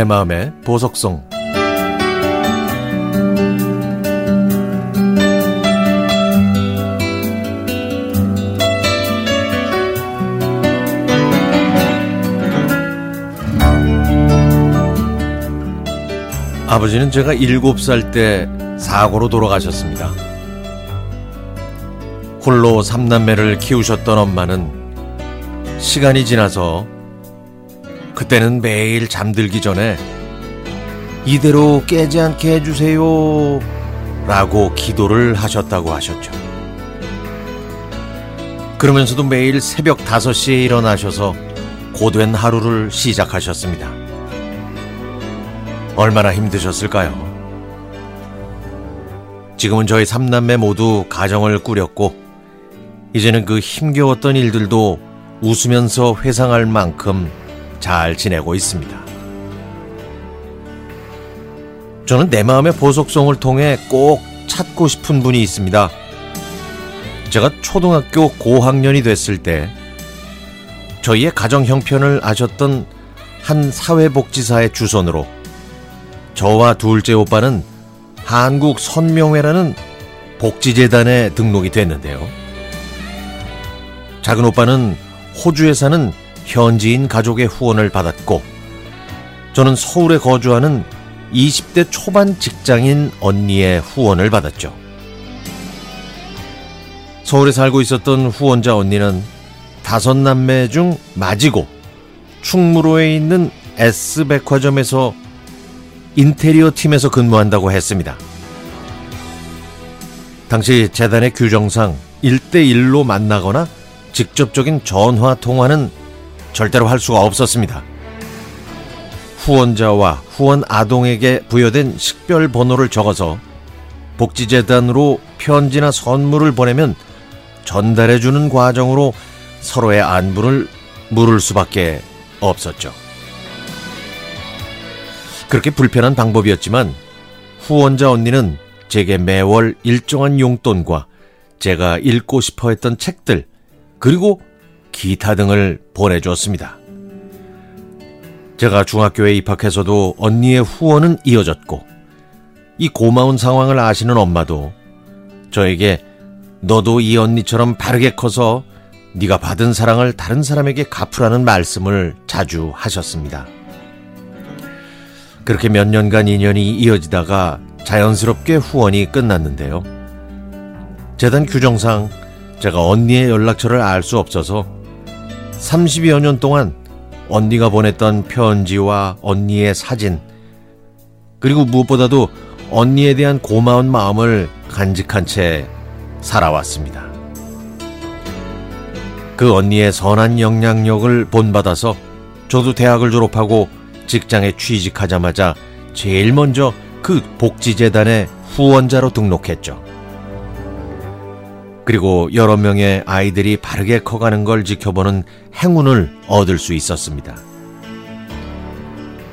내 마음의 보석성 아버지는 제가 일곱 살때 사고로 돌아가셨습니다. 홀로 삼남매를 키우셨던 엄마는 시간이 지나서 그때는 매일 잠들기 전에 이대로 깨지 않게 해주세요 라고 기도를 하셨다고 하셨죠. 그러면서도 매일 새벽 5시에 일어나셔서 고된 하루를 시작하셨습니다. 얼마나 힘드셨을까요? 지금은 저희 삼남매 모두 가정을 꾸렸고, 이제는 그 힘겨웠던 일들도 웃으면서 회상할 만큼 잘 지내고 있습니다. 저는 내 마음의 보석성을 통해 꼭 찾고 싶은 분이 있습니다. 제가 초등학교 고학년이 됐을 때 저희의 가정 형편을 아셨던 한 사회복지사의 주선으로 저와 둘째 오빠는 한국 선명회라는 복지재단에 등록이 됐는데요. 작은 오빠는 호주에 사는 현지인 가족의 후원을 받았고, 저는 서울에 거주하는 20대 초반 직장인 언니의 후원을 받았죠. 서울에 살고 있었던 후원자 언니는 다섯 남매 중 맞이고 충무로에 있는 S백화점에서 인테리어 팀에서 근무한다고 했습니다. 당시 재단의 규정상 1대1로 만나거나 직접적인 전화 통화는 절대로 할 수가 없었습니다. 후원자와 후원 아동에게 부여된 식별 번호를 적어서 복지재단으로 편지나 선물을 보내면 전달해주는 과정으로 서로의 안부를 물을 수밖에 없었죠. 그렇게 불편한 방법이었지만 후원자 언니는 제게 매월 일정한 용돈과 제가 읽고 싶어 했던 책들, 그리고 기타 등을 보내주었습니다. 제가 중학교에 입학해서도 언니의 후원은 이어졌고, 이 고마운 상황을 아시는 엄마도 저에게 너도 이 언니처럼 바르게 커서 네가 받은 사랑을 다른 사람에게 갚으라는 말씀을 자주 하셨습니다. 그렇게 몇 년간 인연이 이어지다가 자연스럽게 후원이 끝났는데요. 재단 규정상 제가 언니의 연락처를 알 수 없어서 30여 년 동안 언니가 보냈던 편지와 언니의 사진, 그리고 무엇보다도 언니에 대한 고마운 마음을 간직한 채 살아왔습니다. 그 언니의 선한 영향력을 본받아서 저도 대학을 졸업하고 직장에 취직하자마자 제일 먼저 그 복지재단의 후원자로 등록했죠. 그리고 여러 명의 아이들이 바르게 커가는 걸 지켜보는 행운을 얻을 수 있었습니다.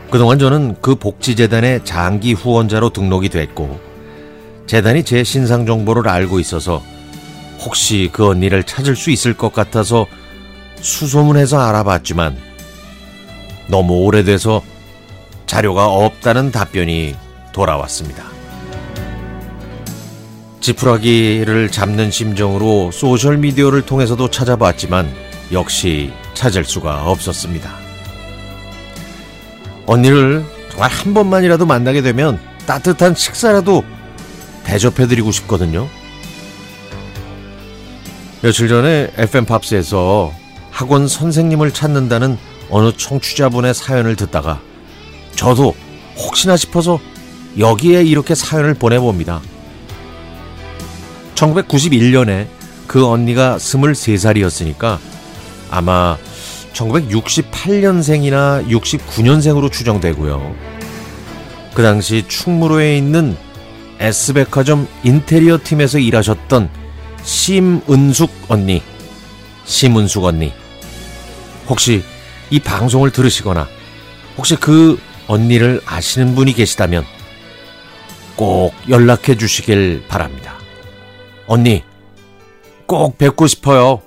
그동안 저는 그 복지재단의 장기 후원자로 등록이 됐고, 재단이 제 신상 정보를 알고 있어서 혹시 그 언니를 찾을 수 있을 것 같아서 수소문해서 알아봤지만 너무 오래돼서 자료가 없다는 답변이 돌아왔습니다. 지푸라기를 잡는 심정으로 소셜미디어를 통해서도 찾아봤지만 역시 찾을 수가 없었습니다. 언니를 정말 한 번만이라도 만나게 되면 따뜻한 식사라도 대접해드리고 싶거든요. 며칠 전에 FM팝스에서 학원 선생님을 찾는다는 어느 청취자분의 사연을 듣다가 저도 혹시나 싶어서 여기에 이렇게 사연을 보내봅니다. 1991년에 그 언니가 23살이었으니까 아마 1968년생이나 69년생으로 추정되고요. 그 당시 충무로에 있는 S백화점 인테리어 팀에서 일하셨던 심은숙 언니, 심은숙 언니. 혹시 이 방송을 들으시거나 혹시 그 언니를 아시는 분이 계시다면 꼭 연락해 주시길 바랍니다. 언니, 꼭 뵙고 싶어요.